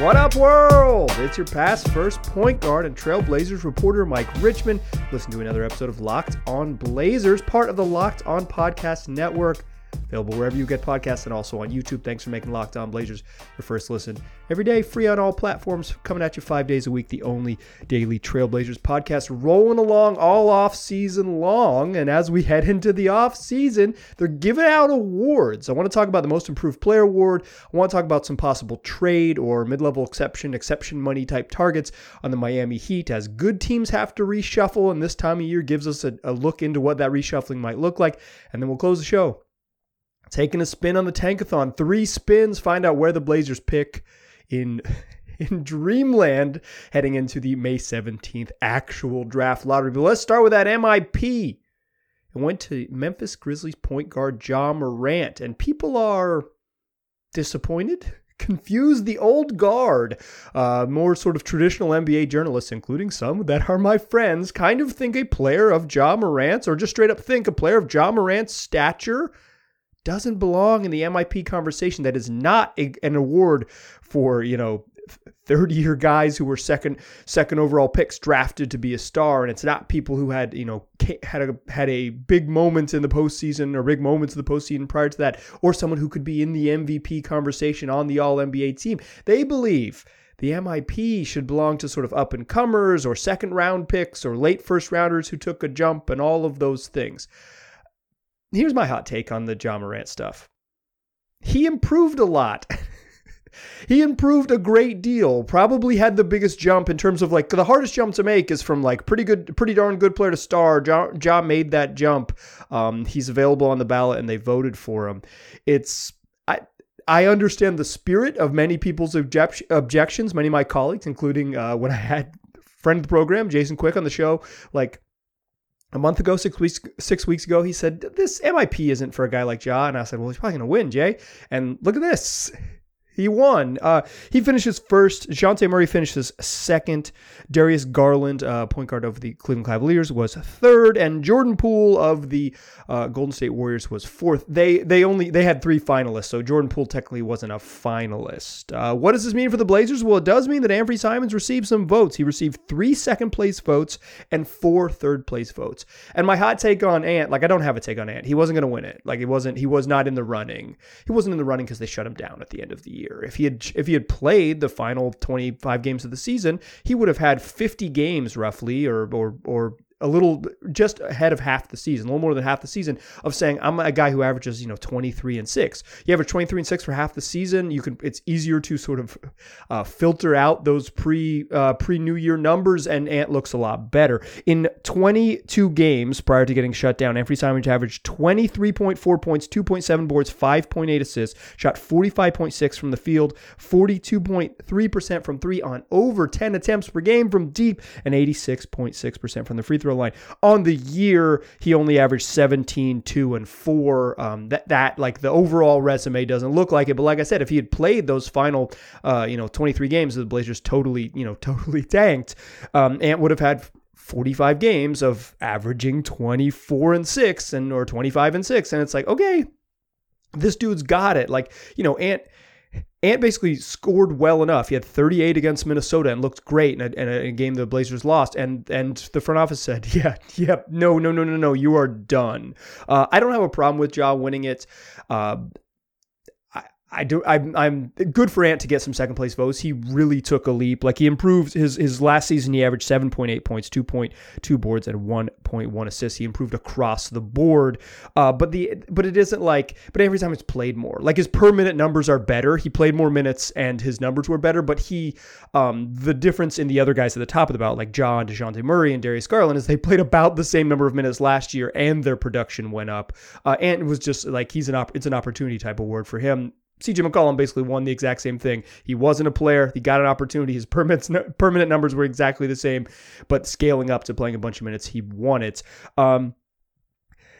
What up, world? It's your past first point guard and Trailblazers reporter Mike Richmond. Listen to another episode of Locked On Blazers, part of the Locked On Podcast Network. Available wherever you get podcasts and also on YouTube. Thanks for making Locked On Blazers your first listen. Every day, free on all platforms, coming at you five days a week, the only daily Trailblazers podcast rolling along all off season long. And as we head into the off season, they're giving out awards. I want to talk about the most improved player award. I want to talk about some possible trade or mid level exception, exception money type targets on the Miami Heat as good teams have to reshuffle. And this time of year gives us a, a look into what that reshuffling might look like. And then we'll close the show taking a spin on the tankathon. Three spins, find out where the Blazers pick in in dreamland heading into the May 17th actual draft lottery. But let's start with that MIP. It went to Memphis Grizzlies point guard Ja Morant, and people are disappointed. Confused the old guard. Uh, more sort of traditional NBA journalists, including some that are my friends, kind of think a player of Ja Morant's, or just straight up think a player of Ja Morant's stature doesn't belong in the MIP conversation. That is not a, an award for, you know, 30 year guys who were second second overall picks drafted to be a star and it's not people who had you know had a had a big moment in the postseason or big moments in the postseason prior to that or someone who could be in the MVP conversation on the all NBA team they believe the MIP should belong to sort of up and comers or second round picks or late first rounders who took a jump and all of those things here's my hot take on the Ja Morant stuff. He improved a lot. he improved a great deal. Probably had the biggest jump in terms of like the hardest jump to make is from like pretty good, pretty darn good player to star. Ja, ja made that jump. Um, he's available on the ballot and they voted for him. It's I I understand the spirit of many people's object, objections. Many of my colleagues, including uh, when I had friend of the program Jason Quick on the show, like a month ago, six weeks six weeks ago, he said this MIP isn't for a guy like Ja, and I said, well, he's probably gonna win, Jay. And look at this. He won. Uh, he finishes first. Dejounte Murray finishes second. Darius Garland, uh, point guard of the Cleveland Cavaliers, was third, and Jordan Poole of the uh, Golden State Warriors was fourth. They they only they had three finalists, so Jordan Poole technically wasn't a finalist. Uh, what does this mean for the Blazers? Well, it does mean that Anfernee Simons received some votes. He received three second place votes and four third place votes. And my hot take on Ant, like I don't have a take on Ant. He wasn't going to win it. Like it wasn't. He was not in the running. He wasn't in the running because they shut him down at the end of the year year. If he had if he had played the final 25 games of the season, he would have had 50 games roughly or or or a little just ahead of half the season, a little more than half the season of saying I'm a guy who averages, you know, 23 and 6. You average 23 and 6 for half the season, you can it's easier to sort of uh, filter out those pre uh, pre New Year numbers and Ant looks a lot better. In 22 games prior to getting shut down, Anfernee Simons averaged 23.4 points, 2.7 boards, 5.8 assists, shot 45.6 from the field, 42.3% from 3 on over 10 attempts per game from deep and 86.6% from the free throw throw line. On the year, he only averaged 17, 2, and 4. Um, that, that, like, the overall resume doesn't look like it. But like I said, if he had played those final, uh, you know, 23 games, the Blazers totally, you know, totally tanked, um, Ant would have had 45 games of averaging 24 and 6 and or 25 and 6 and it's like okay this dude's got it like you know ant Ant basically scored well enough. He had 38 against Minnesota and looked great in a, in a, game the Blazers lost. And and the front office said, yeah, yeah, no, no, no, no, no, you are done. Uh, I don't have a problem with Ja winning it. Uh, I do. I'm, I'm good for Ant to get some second place votes. He really took a leap. Like he improved his his last season. He averaged 7.8 points, 2.2 boards, and 1.1 assists. He improved across the board. Uh, but the but it isn't like. But every time it's played more. Like his per minute numbers are better. He played more minutes and his numbers were better. But he, um, the difference in the other guys at the top of the ballot, like Ja, Dejounte Murray, and Darius Garland, is they played about the same number of minutes last year, and their production went up. Uh, Ant was just like he's an op- it's an opportunity type award for him CJ McCollum basically won the exact same thing. He wasn't a player. He got an opportunity. His permits, permanent numbers were exactly the same, but scaling up to playing a bunch of minutes, he won it. Um,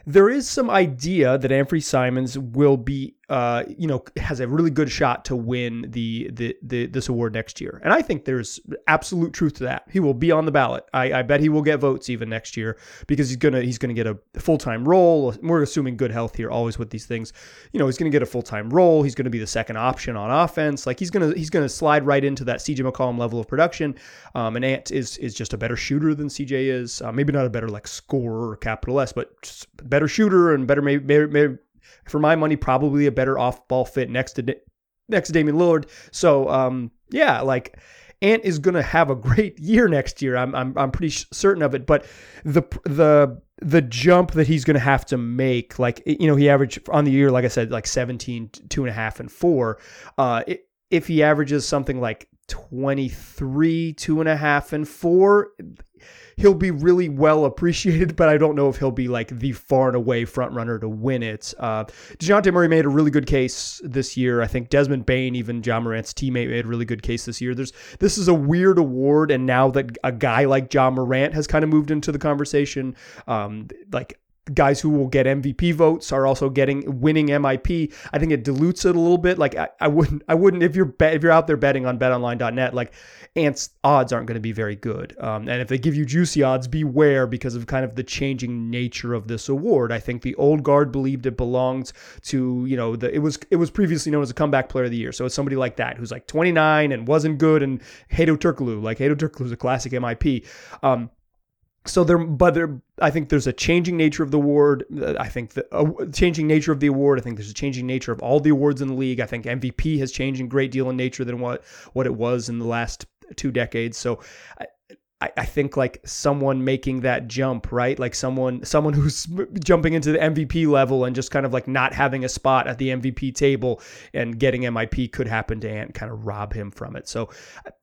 there is some idea that Anfernee Simons will be uh, you know, has a really good shot to win the, the the this award next year. And I think there's absolute truth to that. He will be on the ballot. I, I bet he will get votes even next year because he's gonna he's gonna get a full time role. We're assuming good health here, always with these things. You know, he's gonna get a full time role. He's gonna be the second option on offense. Like he's gonna he's gonna slide right into that CJ McCollum level of production. Um, and Ant is is just a better shooter than CJ is. Uh, maybe not a better like scorer or capital S, but better shooter and better maybe, maybe, maybe for my money, probably a better off ball fit next to next to Damian Lillard. So um, yeah, like Ant is to have a great year next year. I'm I'm I'm pretty certain of it. But the the the jump that he's going to have to make, like you know, he averaged on the year, like I said, like 17, two and a half, and four. Uh, if he averages something like 23, two and a half, and four, he'll be really well appreciated, but I don't know if he'll be like the far and away front runner to win it. Uh, DeJounte Murray made a really good case this year. I think Desmond Bane, even Ja Morant's teammate, made a really good case this year. There's this is a weird award, and now that a guy like Ja Morant has kind of moved into the conversation, um, like guys who will get MVP votes are also getting winning MIP. I think it dilutes it a little bit. Like I, I wouldn't, I wouldn't if you're bet, if you're out there betting on BetOnline.net, like Ant's odds aren't going to be very good. Um, and if they give you juicy odds, beware because of kind of the changing nature of this award. I think the old guard believed it belonged to you know the it was it was previously known as a comeback player of the year. So it's somebody like that who's like 29 and wasn't good and Hedo Turkoglu, like Hedo Turkoglu is a classic MIP. Um, so there but there i think there's a changing nature of the award. I think the changing nature of the award. I think there's a changing nature of all the awards in the league. I think mvp has changed a great deal in nature than what what it was in the last two decades. So I, I think like someone making that jump, right? Like someone someone who's jumping into the MVP level and just kind of like not having a spot at the MVP table and getting MIP could happen to Ant, kind of rob him from it. So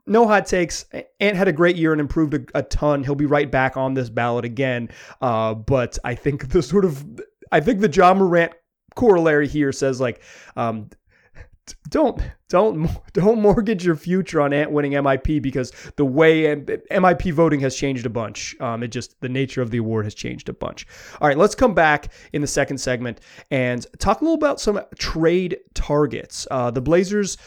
no hot takes. Ant had a great year and improved a, a ton. He'll be right back on this ballot again. Uh, but I think the sort of I think the Ja Morant corollary here says like um, don't don't don't mortgage your future on Ant winning MIP because the way MIP voting has changed a bunch. Um, it just the nature of the award has changed a bunch. All right, let's come back in the second segment and talk a little about some trade targets. Uh, the Blazers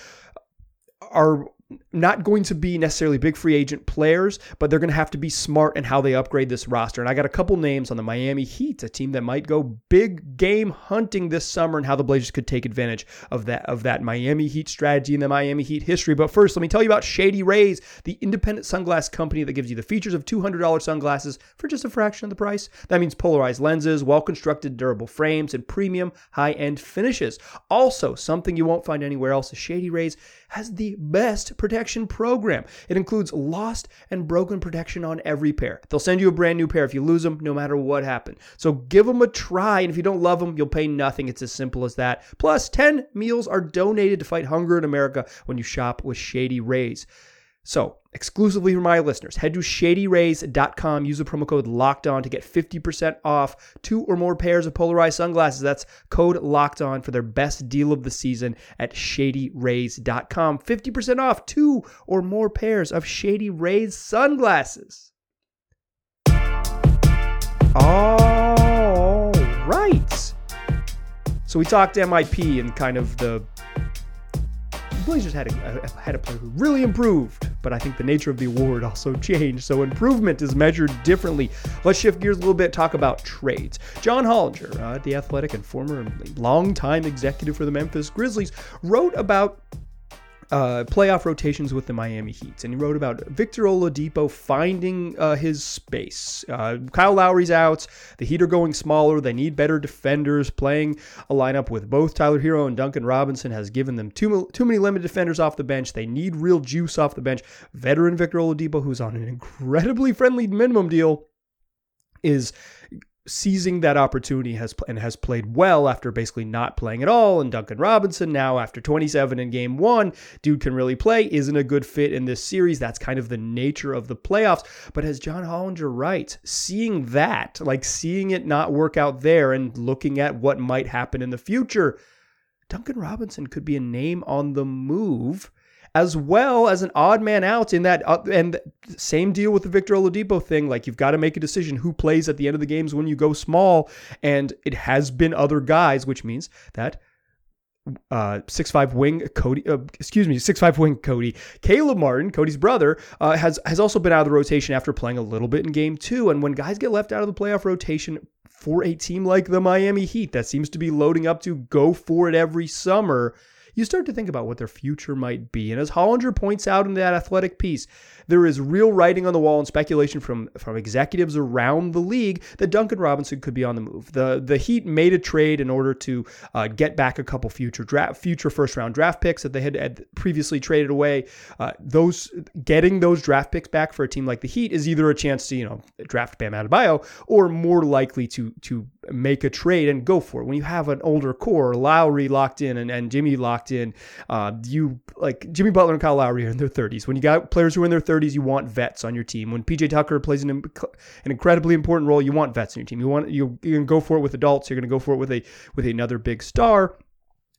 are not going to be necessarily big free agent players, but they're going to have to be smart in how they upgrade this roster. And I got a couple names on the Miami Heat, a team that might go big game hunting this summer, and how the Blazers could take advantage of that of that Miami Heat strategy and the Miami Heat history. But first, let me tell you about Shady Rays, the independent sunglass company that gives you the features of $200 sunglasses for just a fraction of the price. That means polarized lenses, well-constructed durable frames, and premium high-end finishes. Also, something you won't find anywhere else is Shady Rays has the best protection program. It includes lost and broken protection on every pair. They'll send you a brand new pair if you lose them, no matter what happened. So give them a try, and if you don't love them, you'll pay nothing. It's as simple as that. Plus, 10 meals are donated to fight hunger in America when you shop with Shady Rays. So, exclusively for my listeners, head to shadyrays.com, use the promo code locked on to get 50% off two or more pairs of polarized sunglasses. That's code locked on for their best deal of the season at shadyrays.com. 50% off two or more pairs of Shady Rays sunglasses. All right. So we talked MIP and kind of the Blazers had a, had a player who really improved, but I think the nature of the award also changed. So improvement is measured differently. Let's shift gears a little bit, talk about trades. John Hollinger, uh, the athletic and former longtime executive for the Memphis Grizzlies, wrote about uh, playoff rotations with the Miami Heat, and he wrote about Victor Oladipo finding uh, his space. Uh, Kyle Lowry's out. The Heat are going smaller. They need better defenders. Playing a lineup with both Tyler Herro and Duncan Robinson has given them too, too many limited defenders off the bench. They need real juice off the bench. Veteran Victor Oladipo, who's on an incredibly friendly minimum deal, is seizing that opportunity has and has played well after basically not playing at all. And Duncan Robinson now after 27 in game one, dude can really play. Isn't a good fit in this series. That's kind of the nature of the playoffs. But as John Hollinger writes seeing that, like seeing it not work out there and looking at what might happen in the future, Duncan Robinson could be a name on the move as well as an odd man out in that. Uh, and same deal with the Victor Oladipo thing. Like you've got to make a decision who plays at the end of the games when you go small. And it has been other guys, which means that uh, six five wing Cody, uh, excuse me, six five wing Cody. Caleb Martin, Cody's brother, uh, has has also been out of the rotation after playing a little bit in game two. And when guys get left out of the playoff rotation for a team like the Miami Heat that seems to be loading up to go for it every summer, you start to think about what their future might be. And as Hollinger points out in that athletic piece, there is real writing on the wall and speculation from, from executives around the league that Duncan Robinson could be on the move. The the Heat made a trade in order to uh, get back a couple future draft future first round draft picks that they had, had previously traded away. Uh, those getting those draft picks back for a team like the Heat is either a chance to you know draft Bam Adebayo or more likely to to make a trade and go for it. When you have an older core, Lowry locked in and, and Jimmy locked in, uh, you like Jimmy Butler and Kyle Lowry are in their 30s. When you got players who are in their 30s, you want vets on your team. When PJ Tucker plays an, an incredibly important role, you want vets on your team. You want you you can go for it with adults. You're to go for it with a with another big star.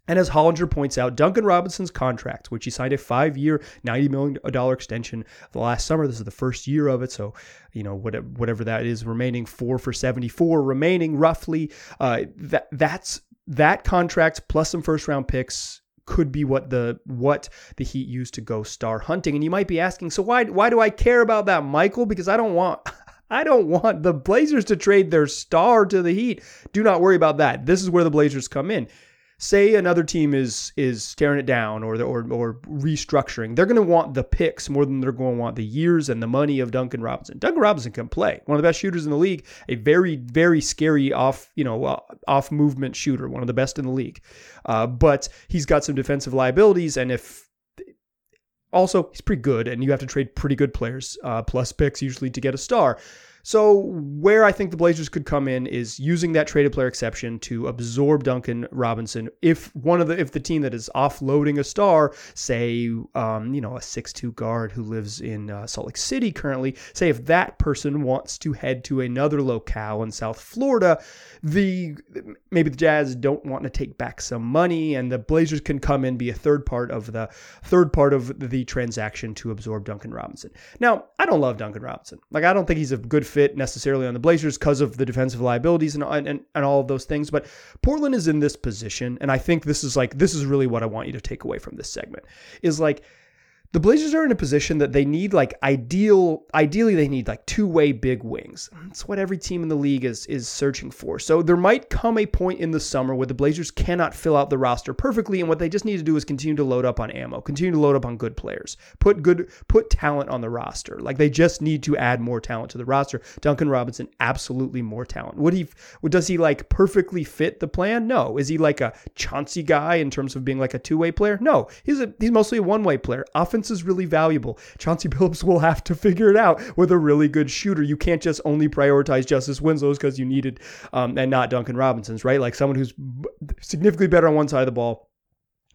And as Hollinger points out, Duncan Robinson's contract, which he signed a five year, $90 million extension the last summer, this is the first year of it. So, you know, whatever that is remaining, four for 74 remaining roughly. Uh, that That's that contract plus some first round picks could be what the what the Heat used to go star hunting. And you might be asking, so why why do I care about that, Michael? Because I don't want I don't want the Blazers to trade their star to the Heat. Do not worry about that. This is where the Blazers come in say another team is is staring it down or or or restructuring, they're going to want the picks more than they're going to want the years and the money of Duncan Robinson. Duncan Robinson can play, one of the best shooters in the league, a very very scary off you know uh, off movement shooter, one of the best in the league. Uh, but he's got some defensive liabilities, and if also he's pretty good, and you have to trade pretty good players uh, plus picks usually to get a star. So where I think the Blazers could come in is using that traded player exception to absorb Duncan Robinson. If one of the if the team that is offloading a star, say um, you know a six two guard who lives in uh, Salt Lake City currently, say if that person wants to head to another locale in South Florida, the maybe the Jazz don't want to take back some money, and the Blazers can come in be a third part of the third part of the transaction to absorb Duncan Robinson. Now I don't love Duncan Robinson. Like I don't think he's a good fit necessarily on the Blazers because of the defensive liabilities and, and, and all of those things. But Portland is in this position. And I think this is like, this is really what I want you to take away from this segment is like, the Blazers are in a position that they need like ideal ideally they need like two-way big wings. It's what every team in the league is is searching for. So there might come a point in the summer where the Blazers cannot fill out the roster perfectly and what they just need to do is continue to load up on ammo, continue to load up on good players. Put good put talent on the roster. Like they just need to add more talent to the roster. Duncan Robinson absolutely more talent. Would he does he like perfectly fit the plan? No. Is he like a Chauncey guy in terms of being like a two-way player? No. He's a he's mostly a one-way player. Offense is really valuable. Chauncey Billups will have to figure it out with a really good shooter. You can't just only prioritize Justice Winslow's because you needed um, and not Duncan Robinson's, right? Like someone who's significantly better on one side of the ball.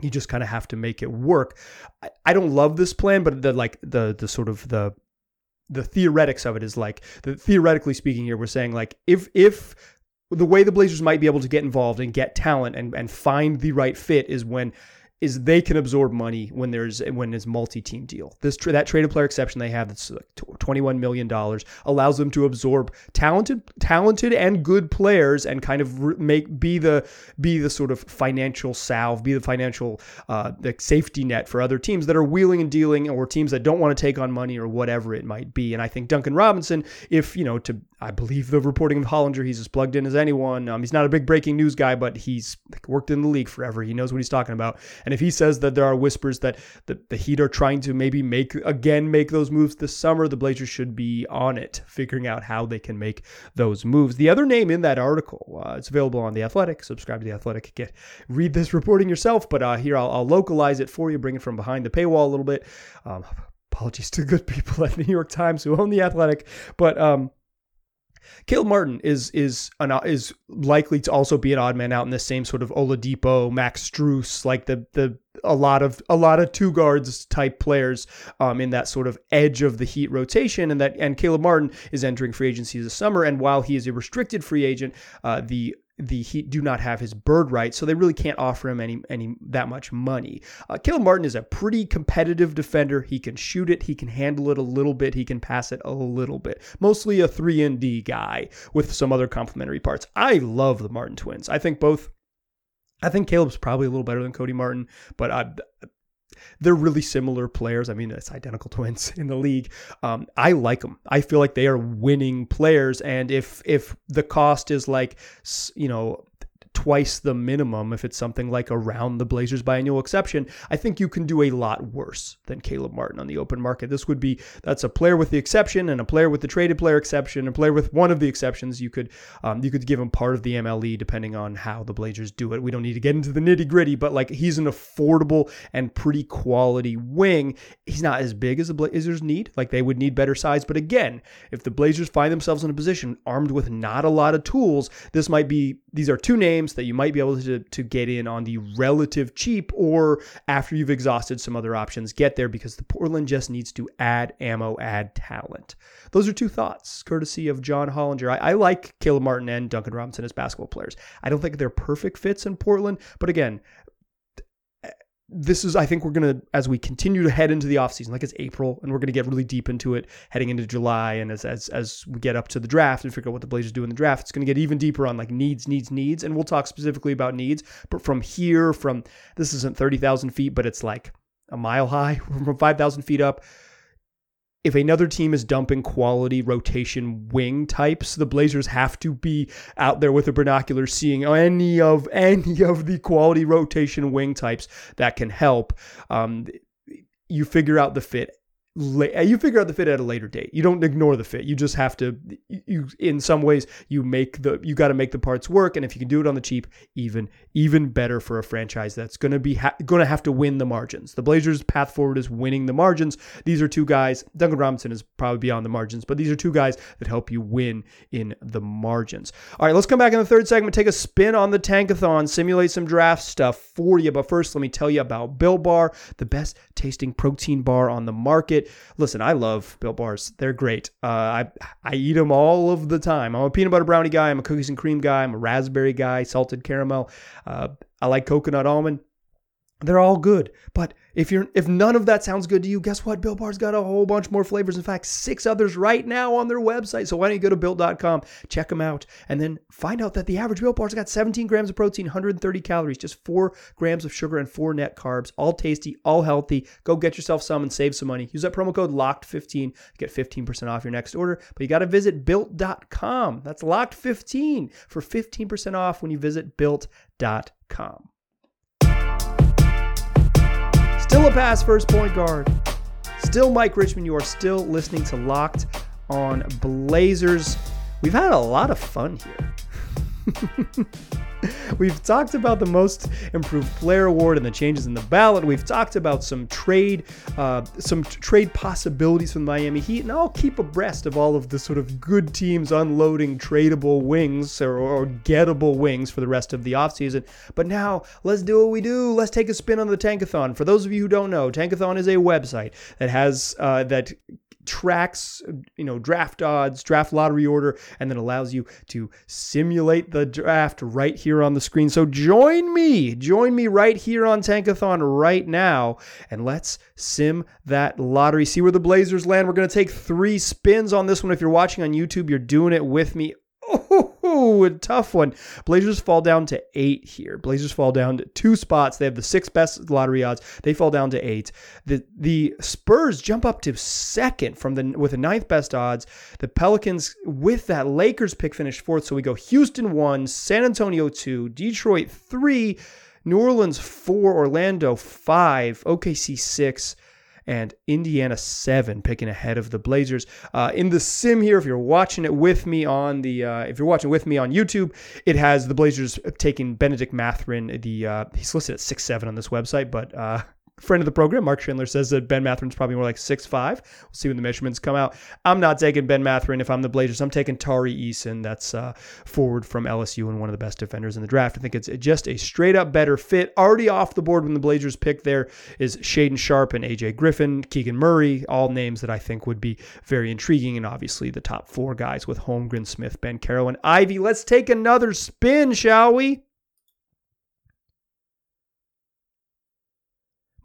You just kind of have to make it work. I, I don't love this plan, but the like the the sort of the the theoretics of it is like the theoretically speaking here we're saying like if if the way the Blazers might be able to get involved and get talent and, and find the right fit is when is they can absorb money when there's when it's multi-team deal. This that traded player exception they have that's like 21 million dollars allows them to absorb talented talented and good players and kind of make be the be the sort of financial salve, be the financial uh, the safety net for other teams that are wheeling and dealing or teams that don't want to take on money or whatever it might be. And I think Duncan Robinson, if you know to I believe the reporting of Hollinger, he's as plugged in as anyone. Um, he's not a big breaking news guy, but he's worked in the league forever. He knows what he's talking about. And if he says that there are whispers that the, the Heat are trying to maybe make again make those moves this summer, the Blazers should be on it, figuring out how they can make those moves. The other name in that article, uh, it's available on the Athletic. Subscribe to the Athletic. Get read this reporting yourself. But uh, here I'll, I'll, localize it for you, bring it from behind the paywall a little bit. Um, apologies to good people at the New York Times who own the Athletic, but um, Caleb Martin is is an, is likely to also be an odd man out in the same sort of Oladipo, Max Strus, like the the a lot of a lot of two guards type players um, in that sort of edge of the Heat rotation, and that and Caleb Martin is entering free agency this summer, and while he is a restricted free agent, uh, the the Heat do not have his bird right, so they really can't offer him any any that much money. Uh, Caleb Martin is a pretty competitive defender. He can shoot it, he can handle it a little bit, he can pass it a little bit. Mostly a three and D guy with some other complementary parts. I love the Martin twins. I think both I think Caleb's probably a little better than Cody Martin, but I, they're really similar players. I mean, it's identical twins in the league. Um, I like them. I feel like they are winning players, and if if the cost is like you know twice the minimum if it's something like around the Blazers biannual exception, I think you can do a lot worse than Caleb Martin on the open market. This would be that's a player with the exception and a player with the traded player exception, a player with one of the exceptions. You could um, you could give him part of the MLE depending on how the Blazers do it. We don't need to get into the nitty gritty, but like he's an affordable and pretty quality wing. He's not as big as the Blazers need. Like they would need better size, but again, if the Blazers find themselves in a position armed with not a lot of tools, this might be these are two names that you might be able to, to get in on the relative cheap or after you've exhausted some other options, get there because the Portland just needs to add ammo, add talent. Those are two thoughts, courtesy of John Hollinger. I, I like Caleb Martin and Duncan Robinson as basketball players. I don't think they're perfect fits in Portland, but again, this is I think we're going to as we continue to head into the offseason like it's April and we're going to get really deep into it heading into July and as as as we get up to the draft and figure out what the Blazers do in the draft it's going to get even deeper on like needs needs needs. And we'll talk specifically about needs but from here from this isn't 30,000 feet but it's like a mile high from 5,000 feet up if another team is dumping quality rotation wing types, the Blazers have to be out there with the binoculars seeing any of any of the quality rotation wing types that can help. Um, you figure out the fit Uh, you figure out the fit at a later date. You don't ignore the fit. You just have to you in some ways you make the you got to make the parts work and if you can do it on the cheap, even even better for a franchise that's going to be ha- going to have to win the margins. The Blazers path forward is winning the margins. These are two guys. Duncan Robinson is probably beyond the margins, but these are two guys that help you win in the margins. All right, let's come back in the third segment, take a spin on the tankathon, simulate some draft stuff for you. But first, let me tell you about Built Bar, the best tasting protein bar on the market. Listen, I love Built Bars. They're great. Uh, I I eat them all of the time. I'm a peanut butter brownie guy. I'm a cookies and cream guy. I'm a raspberry guy. Salted caramel. Uh, I like coconut almond. They're all good, but if you're if none of that sounds good to you, guess what? Built Bar's got a whole bunch more flavors. In fact, six others right now on their website. So why don't you go to built.com, check them out, and then find out that the average Built Bar's got 17 grams of protein, 130 calories, just four grams of sugar, and four net carbs. All tasty, all healthy. Go get yourself some and save some money. Use that promo code LOCKED15 to get 15% off your next order. But you got to visit built.com. That's locked15 for 15% off when you visit built.com. Still a pass first point guard. Still Mike Richmond. You are still listening to Locked on Blazers. We've had a lot of fun here. We've talked about the most improved player award and the changes in the ballot. We've talked about some trade, uh, some trade possibilities from Miami Heat, and I'll keep abreast of all of the sort of good teams unloading tradable wings or, or gettable wings for the rest of the offseason. But now let's do what we do. Let's take a spin on the Tankathon. For those of you who don't know, Tankathon is a website that has uh, that tracks, you know, draft odds, draft lottery order, and then allows you to simulate the draft right here on the screen. So join me, join me right here on Tankathon right now, and let's sim that lottery. See where the Blazers land. We're going to take three spins on this one. If you're watching on YouTube, you're doing it with me. Oh, a tough one. Blazers fall down to eight here. Blazers fall down to two spots. They have the sixth best lottery odds. They fall down to eight. The the Spurs jump up to second from the with the ninth best odds. The Pelicans with that Lakers pick finished fourth. So we go Houston one, San Antonio two, Detroit three, New Orleans four, Orlando five, OKC six and Indiana 7 picking ahead of the Blazers. Uh, in the sim here, if you're watching it with me on the, uh, if you're watching with me on YouTube, it has the Blazers taking Benedict Mathurin. The uh, he's listed at six seven on this website, but uh, friend of the program, Mark Schindler, says that Ben Mathurin's probably more like six five. We'll see when the measurements come out. I'm not taking Ben Mathurin if I'm the Blazers. I'm taking Tari Eason. That's uh, forward from LSU and one of the best defenders in the draft. I think it's just a straight up better fit. Already off the board when the Blazers pick there is Shaedon Sharpe and AJ Griffin, Keegan Murray, all names that I think would be very intriguing. And obviously the top four guys with Holmgren, Smith, Banchero, and Ivey. Let's take another spin, shall we?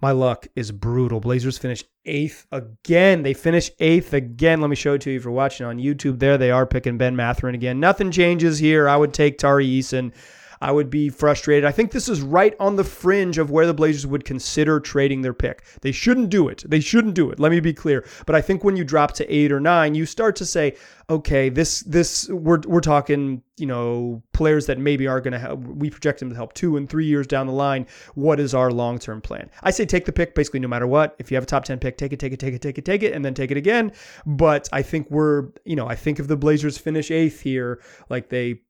My luck is brutal. Blazers finish eighth again. They finish eighth again. Let me show it to you if you're watching on YouTube. There they are picking Ben Mathurin again. Nothing changes here. I would take Tari Eason. I would be frustrated. I think this is right on the fringe of where the Blazers would consider trading their pick. They shouldn't do it. They shouldn't do it. Let me be clear. But I think when you drop to eight or nine, you start to say, okay, this this we're we're talking, you know, players that maybe are going to help. We project them to help two and three years down the line. What is our long term plan? I say take the pick basically no matter what. If you have a top ten pick, take it, take it, take it, take it, take it, and then take it again. But I think we're, you know, I think if the Blazers finish eighth here, like they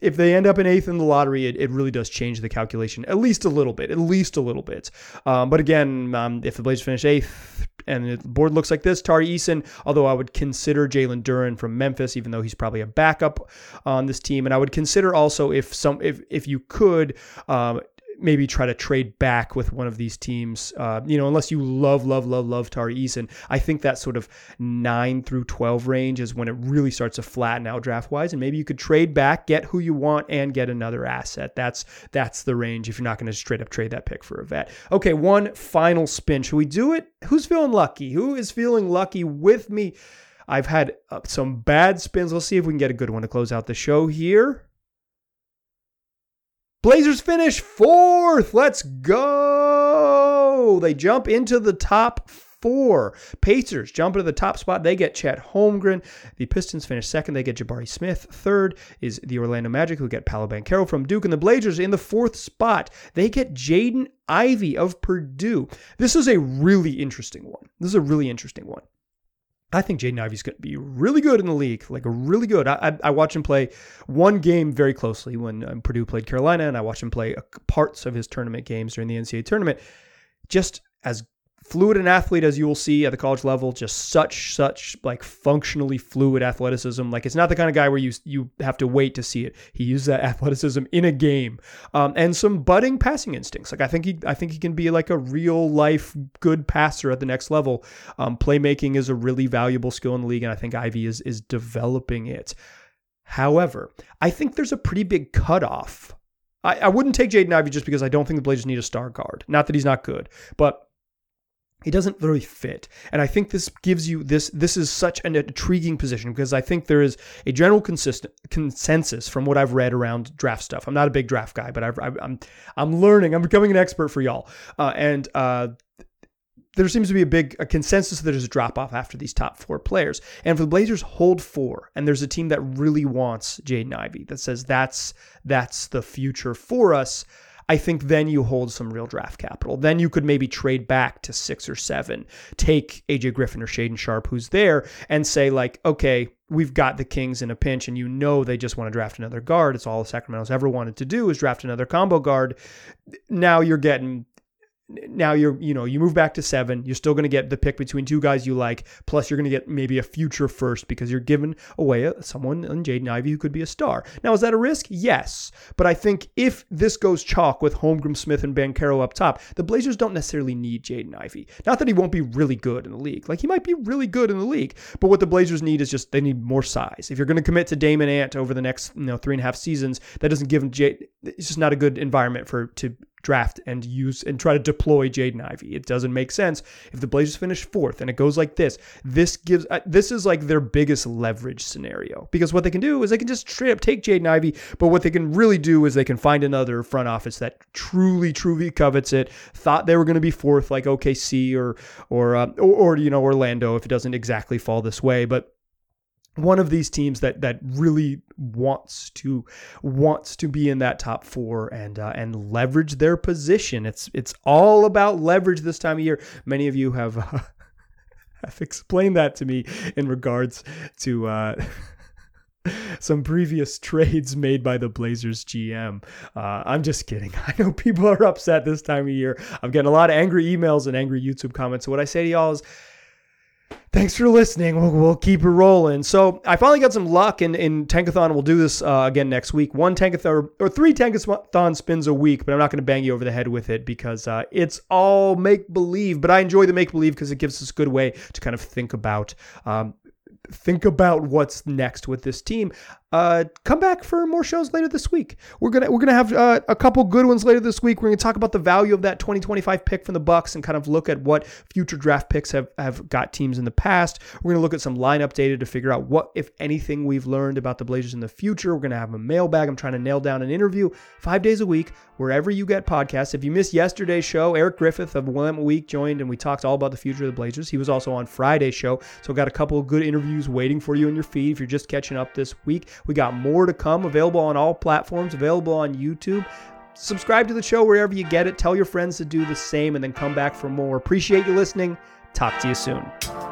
if they end up in eighth in the lottery, it, it really does change the calculation at least a little bit, at least a little bit. Um, but again, um, if the Blazers finish eighth and the board looks like this, Tari Eason, although I would consider Jalen Duren from Memphis, even though he's probably a backup on this team, and I would consider also if some if if you could um, maybe try to trade back with one of these teams. Uh, you know, unless you love, love, love, love Tari Eason. I think that sort of nine through 12 range is when it really starts to flatten out draft wise. And maybe you could trade back, get who you want, and get another asset. That's that's the range if you're not going to straight up trade that pick for a vet. Okay, one final spin. Should we do it? Who's feeling lucky? Who is feeling lucky with me? I've had uh, some bad spins. Let's see if we can get a good one to close out the show here. Blazers finish fourth. Let's go. They jump into the top four. Pacers jump into the top spot. They get Chet Holmgren. The Pistons finish second. They get Jabari Smith. Third is the Orlando Magic, who get Paolo Banchero from Duke. And the Blazers in the fourth spot. They get Jaden Ivey of Purdue. This is a really interesting one. This is a really interesting one. I think Jaden Ivey's going to be really good in the league, like really good. I, I, I watched him play one game very closely when um, Purdue played Carolina, and I watched him play parts of his tournament games during the NCAA tournament. Just as fluid an athlete as you will see at the college level just such such like functionally fluid athleticism. Like it's not the kind of guy where you you have to wait to see it. He uses that athleticism in a game. Um, and some budding passing instincts. Like i think he i think he can be like a real life good passer at the next level. Um, playmaking is a really valuable skill in the league and i think ivey is is developing it. However i think there's a pretty big cutoff. I, I wouldn't take Jaden Ivey just because I don't think the Blazers need a star guard. Not that he's not good, but he doesn't really fit and i think this gives you this this is such an intriguing position because i think there is a general consistent consensus from what i've read around draft stuff i'm not a big draft guy but i am I'm, I'm learning i'm becoming an expert for y'all uh, and uh, there seems to be a big a consensus that there's a drop off after these top four players. And for the Blazers hold four, and there's a team that really wants Jaden Ivey that says that's that's the future for us. I think then you hold some real draft capital. Then you could maybe trade back to six or seven, take AJ Griffin or Shaedon Sharpe, who's there, and say, like, okay, we've got the Kings in a pinch, and you know they just want to draft another guard. It's all the Sacramento's ever wanted to do is draft another combo guard. Now you're getting now you're you know you move back to seven you're still going to get the pick between two guys you like plus you're going to get maybe a future first because you're giving away someone in jaden ivey who could be a star. Now is that a risk? Yes. But i think if this goes chalk with holmgren smith and banchero up top the blazers don't necessarily need jaden ivey. Not that he won't be really good in the league. Like he might be really good in the league but what the blazers need is just they need more size. If you're going to commit to damon ant over the next you know three and a half seasons that doesn't give him J- it's just not a good environment for to draft and use and try to deploy Jaden Ivey. It doesn't make sense if the Blazers finish fourth and it goes like this. This gives uh, this is like their biggest leverage scenario because what they can do is they can just straight up take Jaden Ivey, but what they can really do is they can find another front office that truly truly covets it. Thought they were going to be fourth like OKC or or, uh, or or you know Orlando if it doesn't exactly fall this way, but one of these teams that that really wants to wants to be in that top four and uh, and leverage their position. It's it's all about leverage this time of year. Many of you have uh, have explained that to me in regards to. Uh, some previous trades made by the Blazers GM. Uh, I'm just kidding. I know people are upset this time of year. I'm getting a lot of angry emails and angry YouTube comments. So what I say to y'all is thanks for listening. We'll, we'll, keep it rolling. So I finally got some luck in, in Tankathon. We'll do this uh, again next week. One Tankathon or, or three Tankathon spins a week, but I'm not going to bang you over the head with it because uh, it's all make believe. But I enjoy the make believe because it gives us a good way to kind of think about um, think about what's next with this team. Uh, come back for more shows later this week. We're gonna we're gonna have uh, a couple good ones later this week. We're gonna talk about the value of that 2025 pick from the Bucks and kind of look at what future draft picks have have got teams in the past. We're gonna look at some lineup data to figure out what, if anything, we've learned about the Blazers in the future. We're gonna have a mailbag. I'm trying to nail down an interview five days a week wherever you get podcasts. If you missed yesterday's show, Eric Griffith of Willamette Week joined and we talked all about the future of the Blazers. He was also on Friday's show, so got a couple of good interviews waiting for you in your feed if you're just catching up this week. We got more to come, available on all platforms, available on YouTube. Subscribe to the show wherever you get it. Tell your friends to do the same and then come back for more. Appreciate you listening. Talk to you soon.